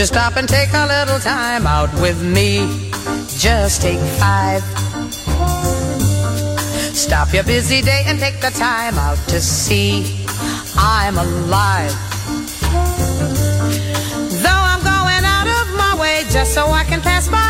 You stop and take a little time out with me? Just take five. Stop your busy day and take the time out to see I'm alive. Though I'm going out of my way just so I can pass by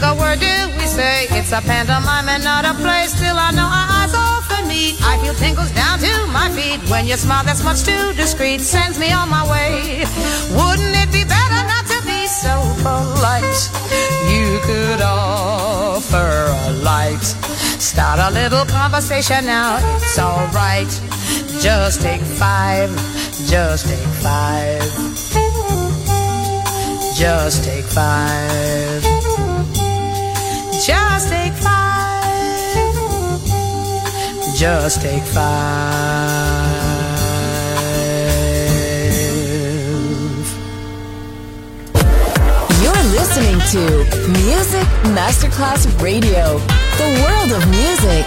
Single word do we say. It's a pantomime and not a play. Still, I know our eyes often meet. I feel tingles down to my feet when your smile that's much too discreet sends me on my way. Wouldn't it be better not to be so polite? You could offer a light. Start a little conversation now. It's alright. Just take five. Just take five. Just take five. Just take five. Just take five. You're listening to Music Masterclass Radio, the world of music.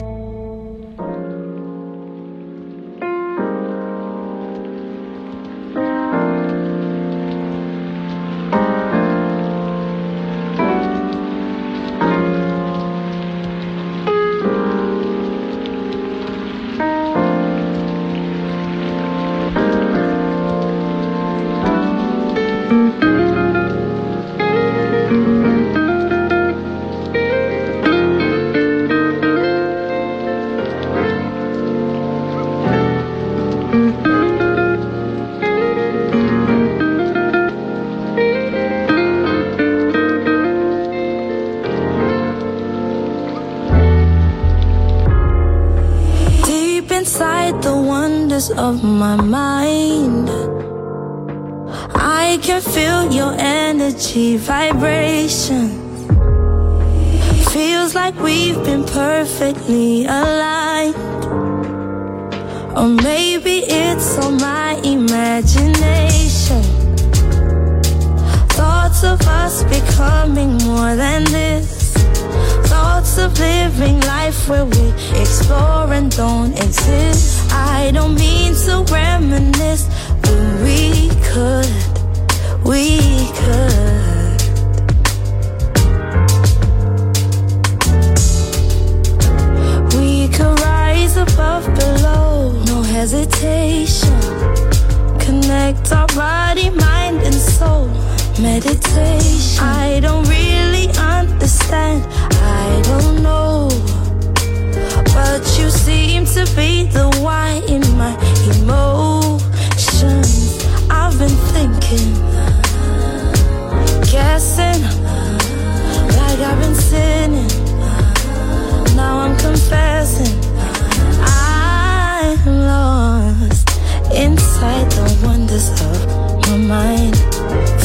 Imagination. Thoughts of us becoming more than this. Thoughts of living life where we explore and don't exist. I don't mean to reminisce, but we could, we could. We could rise above, below, no hesitation. Connect our body, mind, and soul. Meditation. I don't really understand, I don't know. But you seem to be the why in my emotions. I've been thinking, guessing, like I've been sinning. Now I'm confessing, I'm lost inside the wonders of my mind.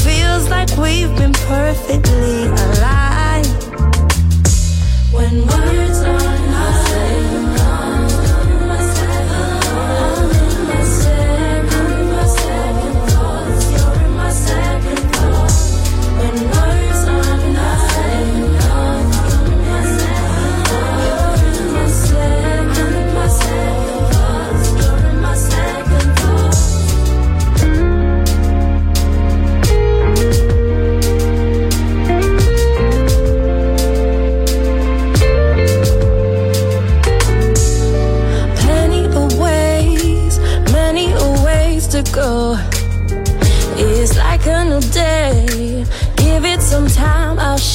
Feels like we've been perfectly aligned. When words are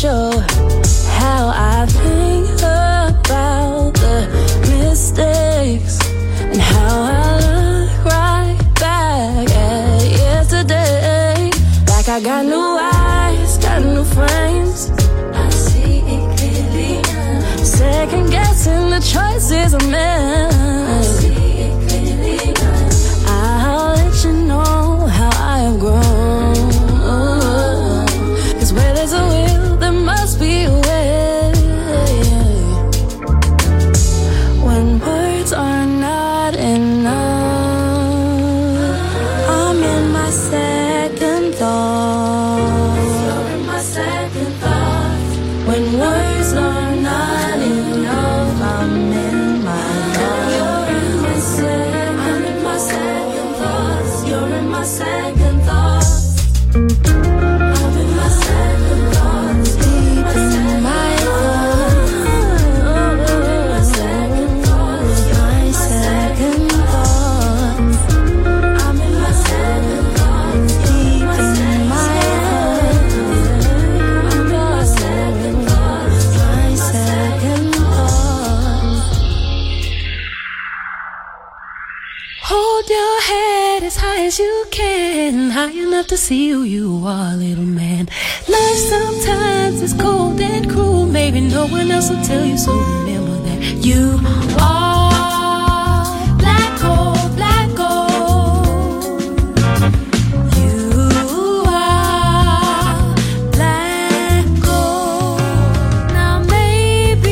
show how I think about the mistakes and how I look right back at yesterday. Like I got new eyes, got new frames. I see it clearly now. Second guessing the choices I made. no see who you are, little man. Life sometimes is cold and cruel, maybe no one else will tell you, so remember that you are. baby